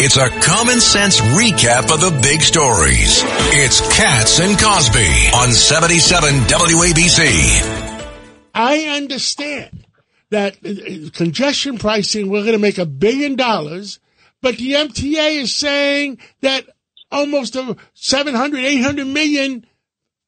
It's a common sense recap of the big stories. It's Cats and Cosby on 77 WABC. I understand that uh, congestion pricing, we're going to make a billion dollars, but the MTA is saying that almost a 700, 800 million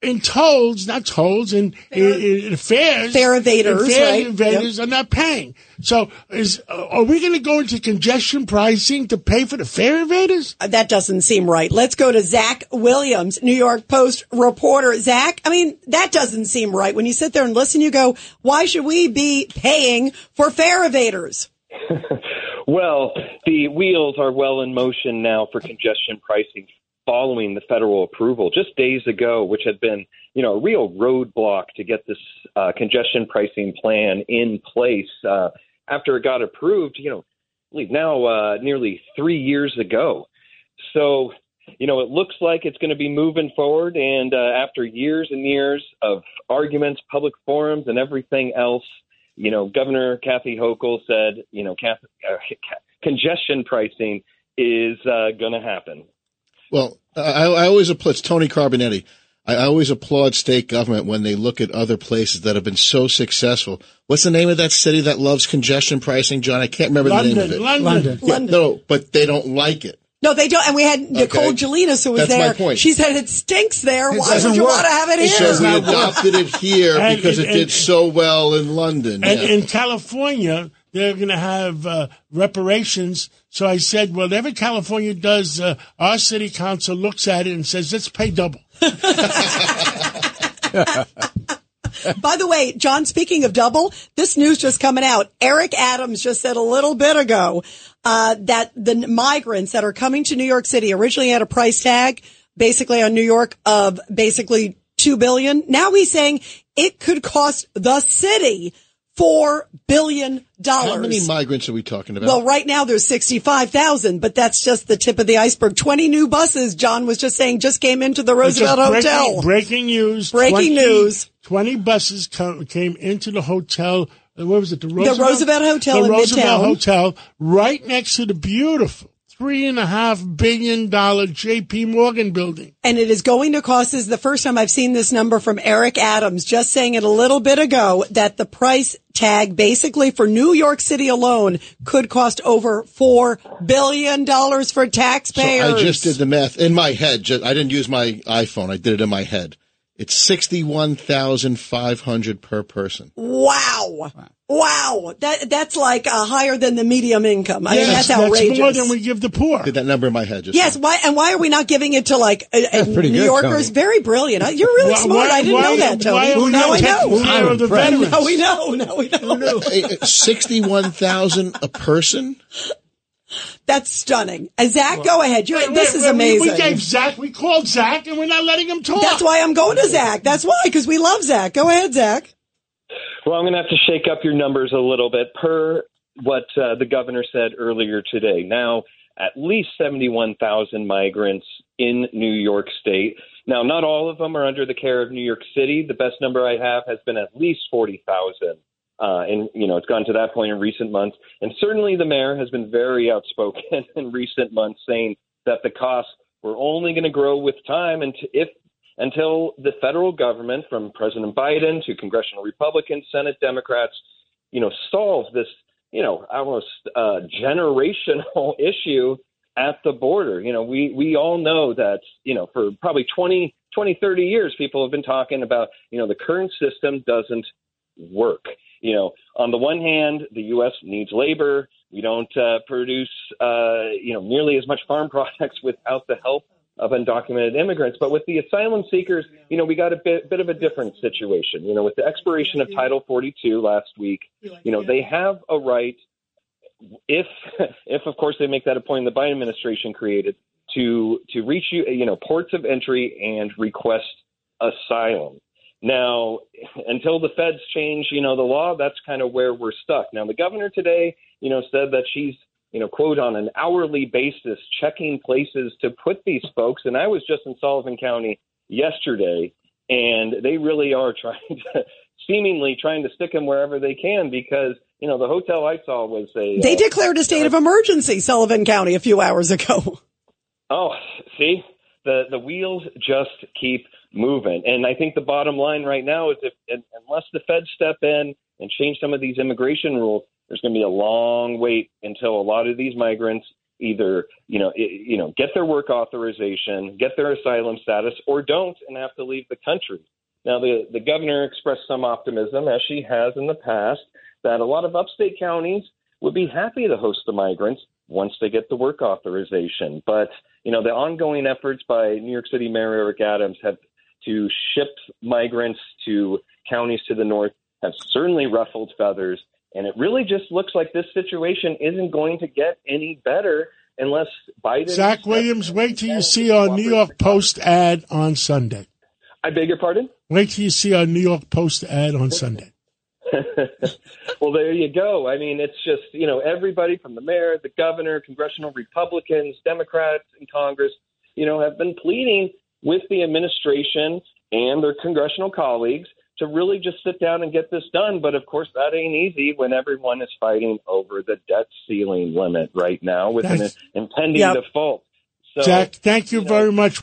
in tolls, not tolls, in, in, in fares. Fare evaders, and fare right? evaders Yep. are not paying. So is, uh, are we going to go into congestion pricing to pay for the fare evaders? Uh, That doesn't seem right. Let's go to Zach Williams, New York Post reporter. Zach, I mean, that doesn't seem right. When you sit there and listen, you go, why should we be paying for fare evaders? Well, the wheels are well in motion now for congestion pricing following the federal approval just days ago, which had been, you know, a real roadblock to get this uh, congestion pricing plan in place uh, after it got approved, you know, now uh, nearly three years ago. So, you know, it looks like it's going to be moving forward. And uh, after years and years of arguments, public forums, and everything else, you know, Governor Kathy Hochul said, you know, Kath- uh, congestion pricing is uh, going to happen. Well, I, I always applaud it's Tony Carbonetti. I always applaud state government when they look at other places that have been so successful. What's the name of that city that loves congestion pricing, John? I can't remember the name of it. London, London. Yeah, London. No, but they don't like it. No, they don't. And we had Nicole Okay. Gelinas who was That's my there. point. She said it stinks there. Why doesn't would you work. want to have it here? So here? we adopted it here And- because it and- did and- so well in London. And yeah. in California, they're going to have uh, reparations. So I said, well, whatever California does, uh, our city council looks at it and says, let's pay double. By the way, John, speaking of double, this news just coming out. Eric Adams just said a little bit ago uh, that the migrants that are coming to New York City originally had a price tag, basically on New York of basically two billion. Now he's saying it could cost the city four billion dollars. How many migrants are we talking about? Well, right now there's 65,000, but that's just the tip of the iceberg. 20 new buses, John was just saying, just came into the Roosevelt Just Hotel. Breaking, breaking news. Breaking news. 20 buses come, came into the hotel. uh, What was it? The Roosevelt, the Roosevelt Hotel the in Roosevelt Midtown. Hotel, right next to the beautiful three and a half billion dollar J.P. Morgan building. and it is going to cost, this is the first time I've seen this number from Eric Adams, just saying it a little bit ago, that the price tag basically for New York City alone could cost over $4 billion for So taxpayers. I just did the math in my head. Just, I didn't use my iPhone. I did it in my head. It's sixty-one thousand five hundred per person. Wow. Wow. That, that's like uh, higher than the medium income. I mean, that's, outrageous. more than we give the poor. Did that number in my head? Just Yes, why and why are we not giving it to like uh, uh, New good, Yorkers? Tony. Very brilliant. Uh, You're really Why- smart. why- I didn't why- know that, Tony. why are we now not I know. care of the? Now we know. Now we know. Sixty-one thousand a person. That's stunning. Uh, Zach, go ahead. You, Wait, this wait, is wait, we- amazing. We gave Zach, we called Zach, and we're not letting him talk. That's why I'm going to Zach. That's why, because we love Zach. Go ahead, Zach. Well, I'm going to have to shake up your numbers a little bit per what uh, the governor said earlier today. Now, at least 71,000 migrants in New York State. Now, not all of them are under the care of New York City. The best number I have has been at least 40,000. Uh, and, you know, it's gone to that point in recent months. And certainly the mayor has been very outspoken in recent months saying that the costs were only going to grow with time and if until the federal government, from President Biden to congressional Republicans, Senate Democrats, you know, solves this, you know, almost uh, generational issue at the border. You know, we we all know that, you know, for probably 20, 20, 30 years, people have been talking about, you know, the current system doesn't work. You know, on the one hand, the U.S. needs labor. We don't uh, produce, uh, you know, nearly as much farm products without the help of undocumented immigrants. But with the asylum seekers, you know, we got a bit, bit of a different situation. You know, with the expiration of Title 42 last week, you know, they have a right if if of course they make that a point the Biden administration created to to reach you you know ports of entry and request asylum. Now, until the feds change, you know, the law, that's kind of where we're stuck. Now, the governor today, you know, said that she's, you know, quote, on an hourly basis checking places to put these folks. And I was just in Sullivan County yesterday, and they really are trying to, seemingly trying to stick them wherever they can because, you know, the hotel I saw was a. They uh, declared a state of emergency, Sullivan County, a few hours ago. Oh, see, the the wheels just keep moving, and I think the bottom line right now is if unless the Feds step in and change some of these immigration rules, there's going to be a long wait until a lot of these migrants either you know you know get their work authorization, get their asylum status, or don't and have to leave the country. Now, the the governor expressed some optimism, as she has in the past, that a lot of upstate counties would be happy to host the migrants once they get the work authorization. But you know, the ongoing efforts by New York City Mayor Eric Adams have to ship migrants to counties to the north have certainly ruffled feathers. And it really just looks like this situation isn't going to get any better unless Biden. Zach Williams, wait till you see our New York Post ad on Sunday. I beg your pardon? Wait till you see our New York Post ad on Sunday. well, there you go. I mean, it's just, you know, everybody from the mayor, the governor, congressional Republicans, Democrats in Congress, you know, have been pleading with the administration and their congressional colleagues to really just sit down and get this done. But of course, that ain't easy when everyone is fighting over the debt ceiling limit right now with an impending Yep. default. So, Zach, thank you know, very much.